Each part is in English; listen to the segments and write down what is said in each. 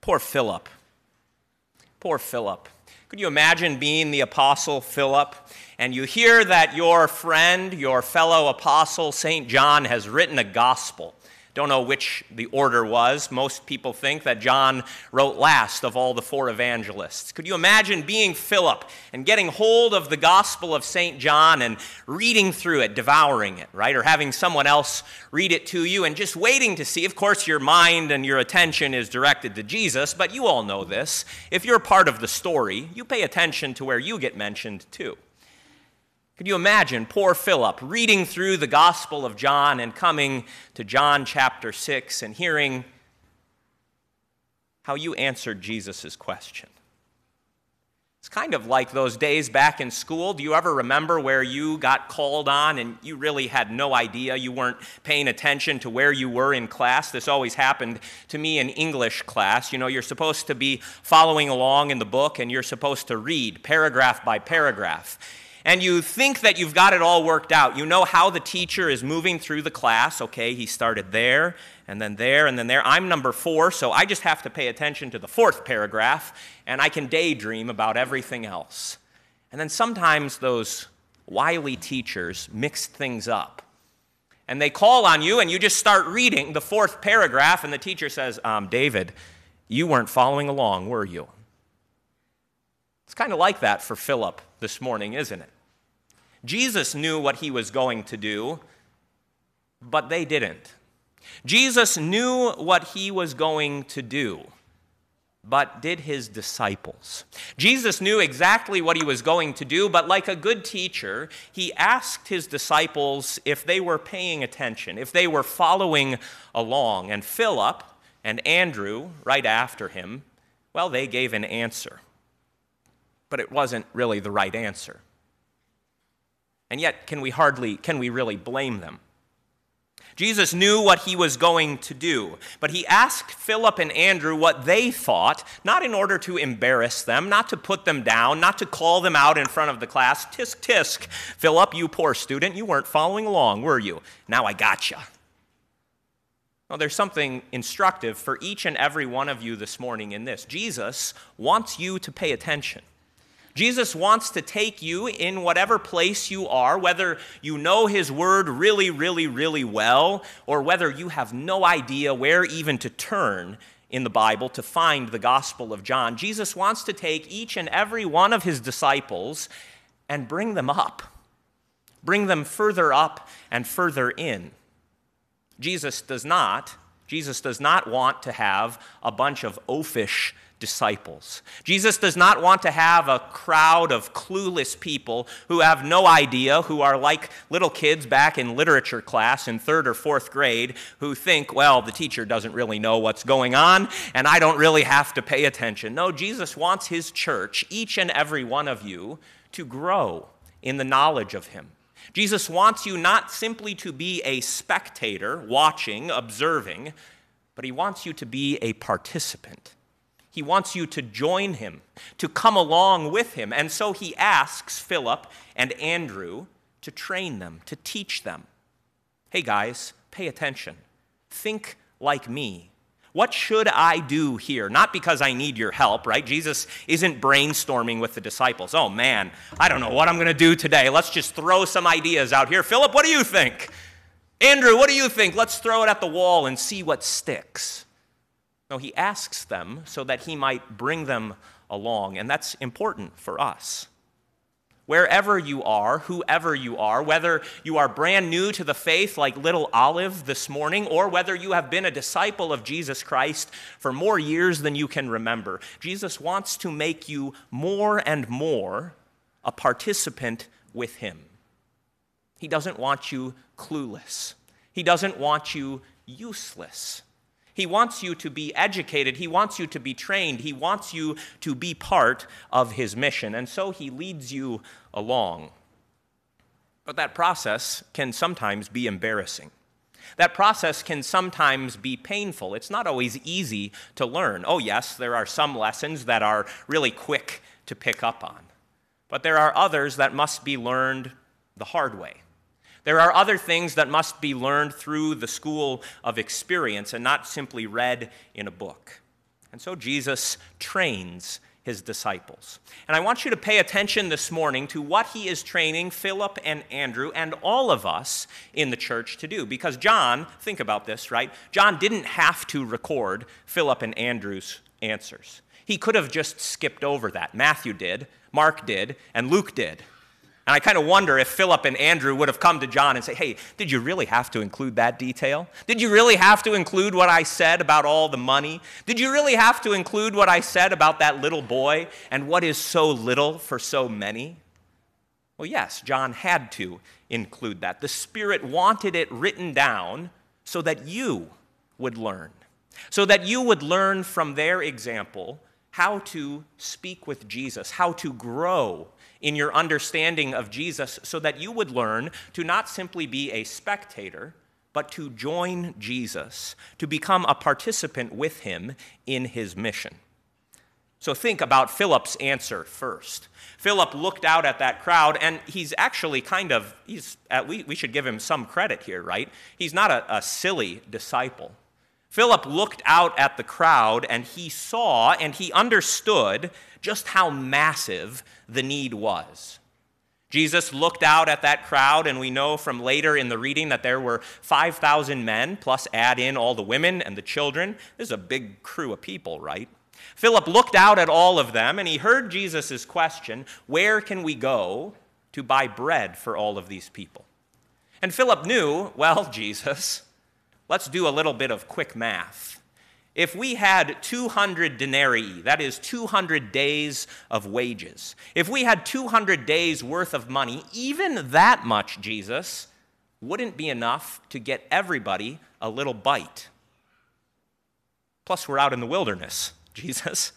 Poor Philip. Poor Philip. Could you imagine being the apostle Philip and you hear that your friend, your fellow apostle, St. John, has written a gospel? Don't know which the order was. Most people think that John wrote last of all the four evangelists. Could you imagine being Philip and getting hold of the Gospel of St. John and reading through it, devouring it, right? Or having someone else read it to you and just waiting to see? Of course, your mind and your attention is directed to Jesus, but you all know this. If you're part of the story, you pay attention to where you get mentioned too. Could you imagine poor Philip reading through the Gospel of John and coming to John chapter 6 and hearing how you answered Jesus' question? It's kind of like those days back in school. Do you ever remember where you got called on and you really had no idea? You weren't paying attention to where you were in class? This always happened to me in English class. You know, you're supposed to be following along in the book and you're supposed to read paragraph by paragraph and you think that you've got it all worked out. You know how the teacher is moving through the class. Okay, he started there, and then there, and then there. I'm number four, so I just have to pay attention to the fourth paragraph, and I can daydream about everything else. And then sometimes those wily teachers mix things up. And they call on you, and you just start reading the fourth paragraph, and the teacher says, um, David, you weren't following along, were you? It's kind of like that for Philip this morning, isn't it? Jesus knew what he was going to do, but they didn't. Jesus knew what he was going to do, but did his disciples. Jesus knew exactly what he was going to do, but like a good teacher, he asked his disciples if they were paying attention, if they were following along. And Philip and Andrew, right after him, well, they gave an answer but it wasn't really the right answer. And yet, can we hardly, can we really blame them? Jesus knew what he was going to do, but he asked Philip and Andrew what they thought, not in order to embarrass them, not to put them down, not to call them out in front of the class. Tisk, tisk. Philip, you poor student, you weren't following along, were you? Now I got you. Well, there's something instructive for each and every one of you this morning in this. Jesus wants you to pay attention. Jesus wants to take you in whatever place you are, whether you know His Word really, really, really well, or whether you have no idea where even to turn in the Bible to find the Gospel of John. Jesus wants to take each and every one of His disciples and bring them up, bring them further up and further in. Jesus does not. Jesus does not want to have a bunch of oafish disciples. Jesus does not want to have a crowd of clueless people who have no idea, who are like little kids back in literature class in third or fourth grade, who think, well, the teacher doesn't really know what's going on, and I don't really have to pay attention. No, Jesus wants his church, each and every one of you, to grow in the knowledge of him. Jesus wants you not simply to be a spectator, watching, observing, but he wants you to be a participant. He wants you to join him, to come along with him. And so he asks Philip and Andrew to train them, to teach them. Hey guys, pay attention. Think like me. What should I do here? Not because I need your help, right? Jesus isn't brainstorming with the disciples. Oh man, I don't know what I'm going to do today. Let's just throw some ideas out here. Philip, what do you think? Andrew, what do you think? Let's throw it at the wall and see what sticks. No, he asks them so that he might bring them along, and that's important for us. Wherever you are, whoever you are, whether you are brand new to the faith like little Olive this morning, or whether you have been a disciple of Jesus Christ for more years than you can remember, Jesus wants to make you more and more a participant with him. He doesn't want you clueless, he doesn't want you useless. He wants you to be educated. He wants you to be trained. He wants you to be part of his mission. And so he leads you along. But that process can sometimes be embarrassing. That process can sometimes be painful. It's not always easy to learn. Oh, yes, there are some lessons that are really quick to pick up on, but there are others that must be learned the hard way. There are other things that must be learned through the school of experience and not simply read in a book. And so Jesus trains his disciples. And I want you to pay attention this morning to what he is training Philip and Andrew and all of us in the church to do. Because John, think about this, right? John didn't have to record Philip and Andrew's answers. He could have just skipped over that. Matthew did, Mark did, and Luke did. And I kind of wonder if Philip and Andrew would have come to John and say, Hey, did you really have to include that detail? Did you really have to include what I said about all the money? Did you really have to include what I said about that little boy and what is so little for so many? Well, yes, John had to include that. The Spirit wanted it written down so that you would learn, so that you would learn from their example how to speak with Jesus, how to grow in your understanding of Jesus so that you would learn to not simply be a spectator, but to join Jesus, to become a participant with him in his mission. So think about Philip's answer first. Philip looked out at that crowd, and he's actually kind of, he's, we, we should give him some credit here, right? He's not a, a silly disciple. Philip looked out at the crowd and he saw and he understood just how massive the need was. Jesus looked out at that crowd, and we know from later in the reading that there were 5,000 men, plus add in all the women and the children. This is a big crew of people, right? Philip looked out at all of them, and he heard Jesus' question Where can we go to buy bread for all of these people? And Philip knew, well, Jesus, Let's do a little bit of quick math. If we had 200 denarii, that is 200 days of wages, if we had 200 days worth of money, even that much, Jesus, wouldn't be enough to get everybody a little bite. Plus, we're out in the wilderness, Jesus.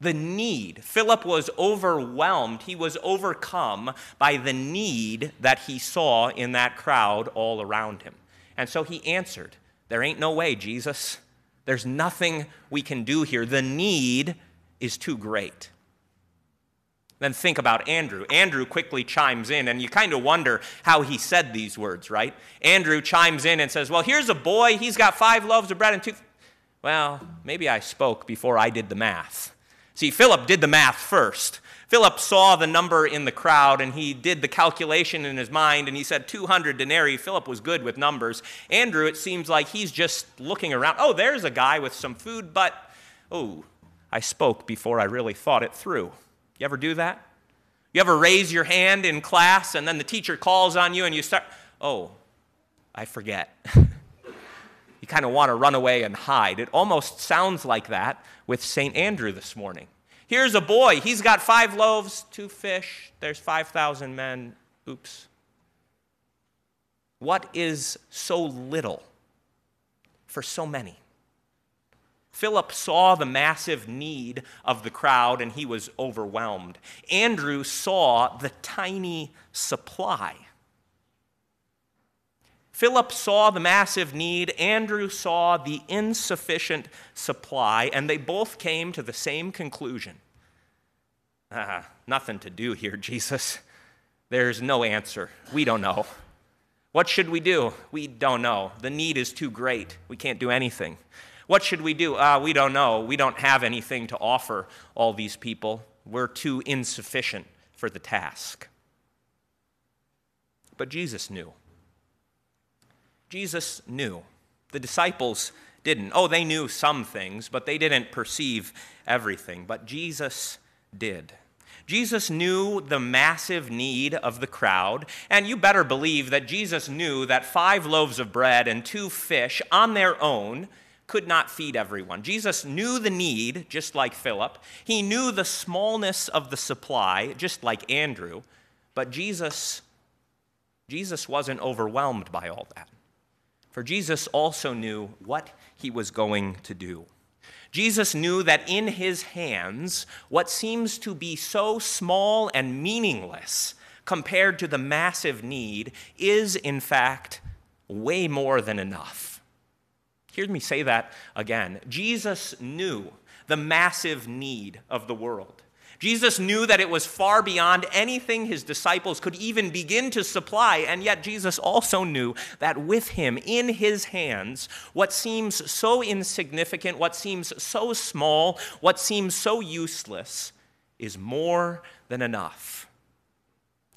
The need. Philip was overwhelmed. He was overcome by the need that he saw in that crowd all around him. And so he answered, There ain't no way, Jesus. There's nothing we can do here. The need is too great. Then think about Andrew. Andrew quickly chimes in, and you kind of wonder how he said these words, right? Andrew chimes in and says, Well, here's a boy. He's got five loaves of bread and two. Well, maybe I spoke before I did the math. See, Philip did the math first. Philip saw the number in the crowd and he did the calculation in his mind and he said 200 denarii. Philip was good with numbers. Andrew, it seems like he's just looking around. Oh, there's a guy with some food, but oh, I spoke before I really thought it through. You ever do that? You ever raise your hand in class and then the teacher calls on you and you start, oh, I forget. you kind of want to run away and hide. It almost sounds like that with St. Andrew this morning. Here's a boy. He's got five loaves, two fish. There's 5,000 men. Oops. What is so little for so many? Philip saw the massive need of the crowd and he was overwhelmed. Andrew saw the tiny supply. Philip saw the massive need, Andrew saw the insufficient supply, and they both came to the same conclusion. Ah, nothing to do here, Jesus. There's no answer. We don't know. What should we do? We don't know. The need is too great. We can't do anything. What should we do? Uh, we don't know. We don't have anything to offer all these people. We're too insufficient for the task. But Jesus knew. Jesus knew. The disciples didn't. Oh, they knew some things, but they didn't perceive everything. But Jesus did. Jesus knew the massive need of the crowd, and you better believe that Jesus knew that five loaves of bread and two fish on their own could not feed everyone. Jesus knew the need, just like Philip. He knew the smallness of the supply, just like Andrew. But Jesus, Jesus wasn't overwhelmed by all that. For Jesus also knew what he was going to do. Jesus knew that in his hands, what seems to be so small and meaningless compared to the massive need is, in fact, way more than enough. Hear me say that again. Jesus knew the massive need of the world. Jesus knew that it was far beyond anything his disciples could even begin to supply, and yet Jesus also knew that with him in his hands, what seems so insignificant, what seems so small, what seems so useless, is more than enough.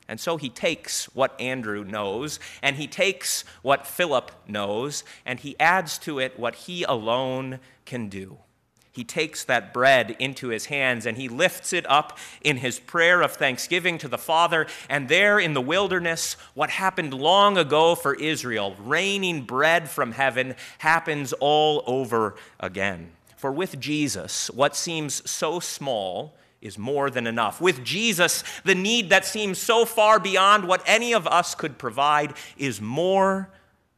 And so he takes what Andrew knows, and he takes what Philip knows, and he adds to it what he alone can do he takes that bread into his hands and he lifts it up in his prayer of thanksgiving to the Father. And there in the wilderness, what happened long ago for Israel, raining bread from heaven, happens all over again. For with Jesus, what seems so small is more than enough. With Jesus, the need that seems so far beyond what any of us could provide is more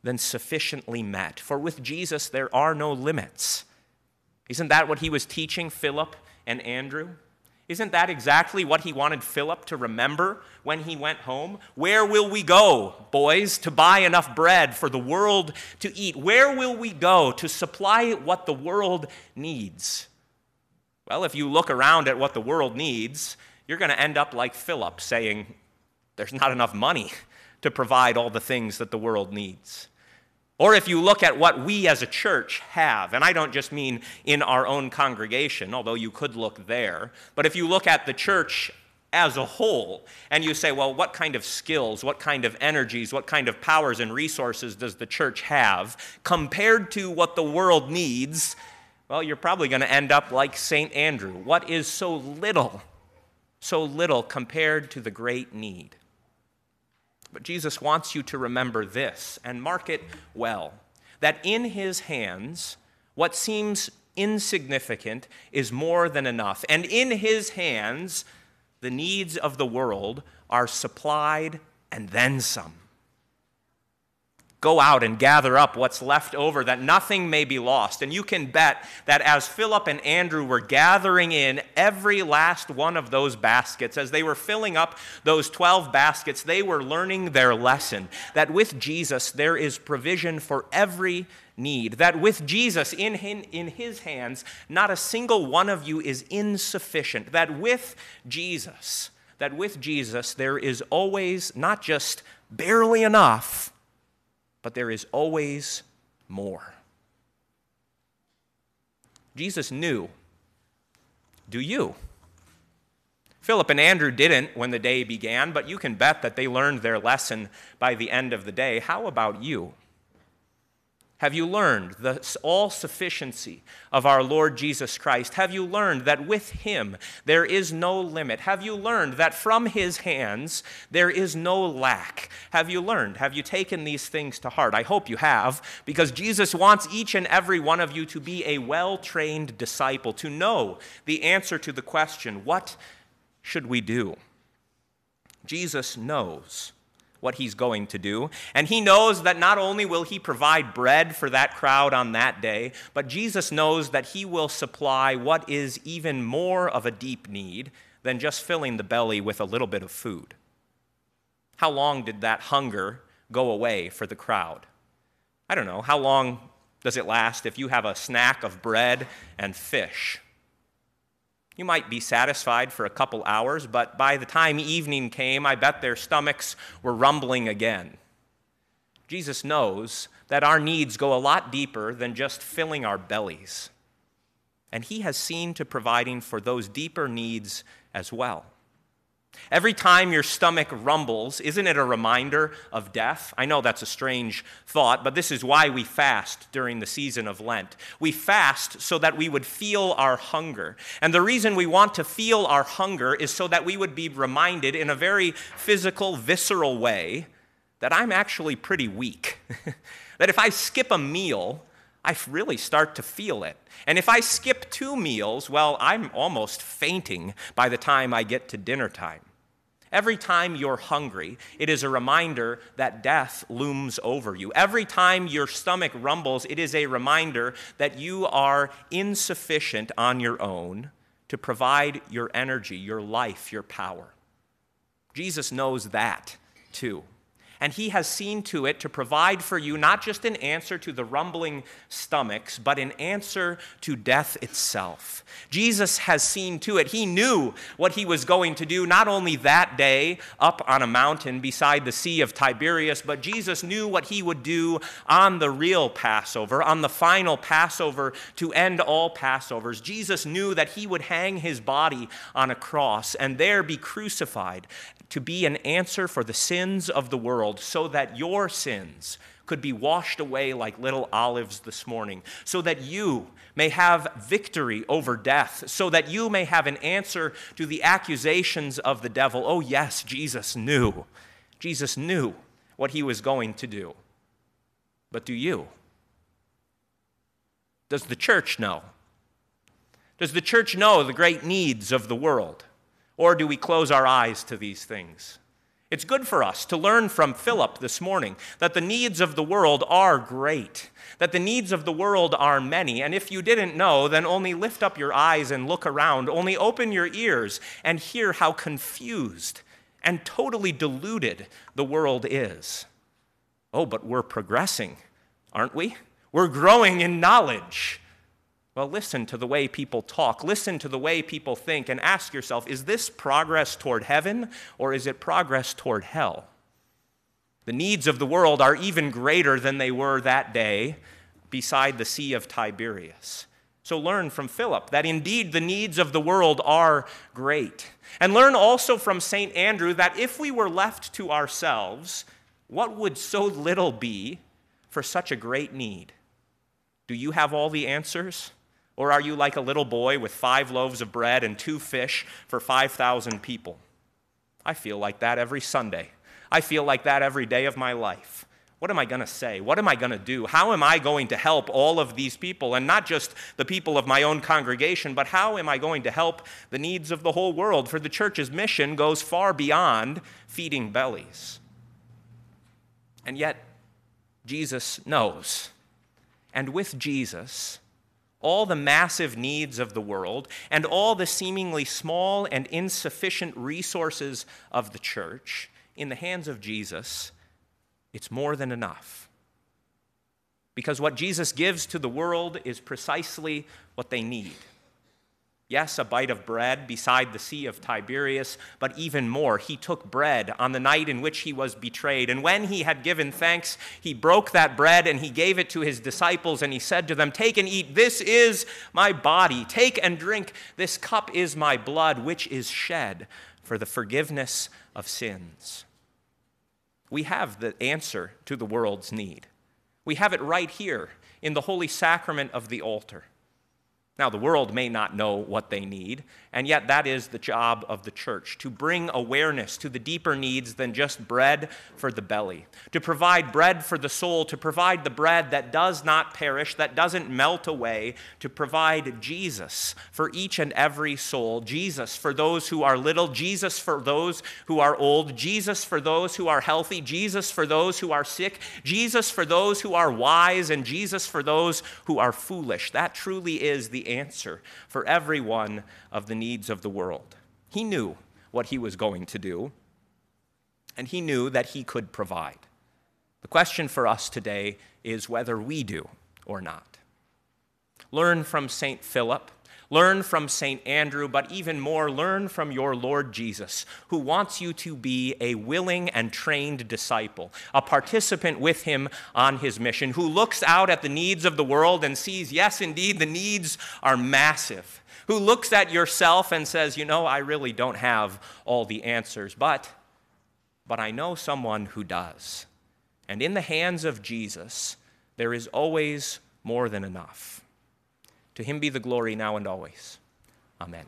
than sufficiently met. For with Jesus, there are no limits. Isn't that what he was teaching Philip and Andrew? Isn't that exactly what he wanted Philip to remember when he went home? Where will we go, boys, to buy enough bread for the world to eat? Where will we go to supply what the world needs? Well, if you look around at what the world needs, you're going to end up like Philip saying, There's not enough money to provide all the things that the world needs. Or if you look at what we as a church have, and I don't just mean in our own congregation, although you could look there, but if you look at the church as a whole, and you say, well, what kind of skills, what kind of energies, what kind of powers and resources does the church have compared to what the world needs? Well, you're probably going to end up like St. Andrew. What is so little, so little compared to the great need? But Jesus wants you to remember this and mark it well that in his hands, what seems insignificant is more than enough. And in his hands, the needs of the world are supplied and then some. Go out and gather up what's left over that nothing may be lost. And you can bet that as Philip and Andrew were gathering in every last one of those baskets, as they were filling up those 12 baskets, they were learning their lesson that with Jesus there is provision for every need. That with Jesus in, in his hands, not a single one of you is insufficient. That with Jesus, that with Jesus there is always not just barely enough but there is always more. Jesus knew. Do you? Philip and Andrew didn't when the day began, but you can bet that they learned their lesson by the end of the day. How about you? Have you learned the all sufficiency of our Lord Jesus Christ? Have you learned that with Him there is no limit? Have you learned that from His hands there is no lack? Have you learned? Have you taken these things to heart? I hope you have, because Jesus wants each and every one of you to be a well trained disciple, to know the answer to the question what should we do? Jesus knows what he's going to do. And he knows that not only will he provide bread for that crowd on that day, but Jesus knows that he will supply what is even more of a deep need than just filling the belly with a little bit of food. How long did that hunger go away for the crowd? I don't know. How long does it last if you have a snack of bread and fish? You might be satisfied for a couple hours, but by the time evening came, I bet their stomachs were rumbling again. Jesus knows that our needs go a lot deeper than just filling our bellies. And He has seen to providing for those deeper needs as well. Every time your stomach rumbles, isn't it a reminder of death? I know that's a strange thought, but this is why we fast during the season of Lent. We fast so that we would feel our hunger. And the reason we want to feel our hunger is so that we would be reminded in a very physical, visceral way that I'm actually pretty weak. that if I skip a meal, I really start to feel it. And if I skip two meals, well, I'm almost fainting by the time I get to dinner time. Every time you're hungry, it is a reminder that death looms over you. Every time your stomach rumbles, it is a reminder that you are insufficient on your own to provide your energy, your life, your power. Jesus knows that too. And he has seen to it to provide for you not just an answer to the rumbling stomachs, but an answer to death itself. Jesus has seen to it. He knew what he was going to do, not only that day up on a mountain beside the Sea of Tiberias, but Jesus knew what he would do on the real Passover, on the final Passover to end all Passovers. Jesus knew that he would hang his body on a cross and there be crucified to be an answer for the sins of the world so that your sins could be washed away like little Olive's this morning, so that you may have victory over death, so that you may have an answer to the accusations of the devil. Oh, yes, Jesus knew. Jesus knew what he was going to do. But do you? Does the church know? Does the church know the great needs of the world? Or do we close our eyes to these things? It's good for us to learn from Philip this morning that the needs of the world are great, that the needs of the world are many. And if you didn't know, then only lift up your eyes and look around, only open your ears and hear how confused and totally deluded the world is. Oh, but we're progressing, aren't we? We're growing in knowledge. Well, listen to the way people talk, listen to the way people think, and ask yourself is this progress toward heaven or is it progress toward hell? The needs of the world are even greater than they were that day beside the Sea of Tiberias. So learn from Philip that indeed the needs of the world are great. And learn also from St. Andrew that if we were left to ourselves, what would so little be for such a great need? Do you have all the answers? Or are you like a little boy with five loaves of bread and two fish for 5,000 people? I feel like that every Sunday. I feel like that every day of my life. What am I going to say? What am I going to do? How am I going to help all of these people? And not just the people of my own congregation, but how am I going to help the needs of the whole world? For the church's mission goes far beyond feeding bellies. And yet, Jesus knows. And with Jesus, all the massive needs of the world and all the seemingly small and insufficient resources of the church in the hands of Jesus, it's more than enough. Because what Jesus gives to the world is precisely what they need. Yes, a bite of bread beside the Sea of Tiberias, but even more, he took bread on the night in which he was betrayed. And when he had given thanks, he broke that bread and he gave it to his disciples, and he said to them, Take and eat, this is my body. Take and drink, this cup is my blood, which is shed for the forgiveness of sins. We have the answer to the world's need. We have it right here in the holy sacrament of the altar. Now, the world may not know what they need, and yet that is the job of the church to bring awareness to the deeper needs than just bread for the belly, to provide bread for the soul, to provide the bread that does not perish, that doesn't melt away, to provide Jesus for each and every soul, Jesus for those who are little, Jesus for those who are old, Jesus for those who are healthy, Jesus for those who are sick, Jesus for those who are wise, and Jesus for those who are foolish. That truly is the answer for every one of the needs of the world. He knew what he was going to do, and he knew that he could provide. The question for us today is whether we do or not. Learn from St. Philip Learn from St. Andrew, but even more, learn from your Lord Jesus, who wants you to be a willing and trained disciple, a participant with him on his mission, who looks out at the needs of the world and sees, yes, indeed, the needs are massive, who looks at yourself and says, you know, I really don't have all the answers, but, but I know someone who does. And in the hands of Jesus, there is always more than enough. To him be the glory now and always. Amen.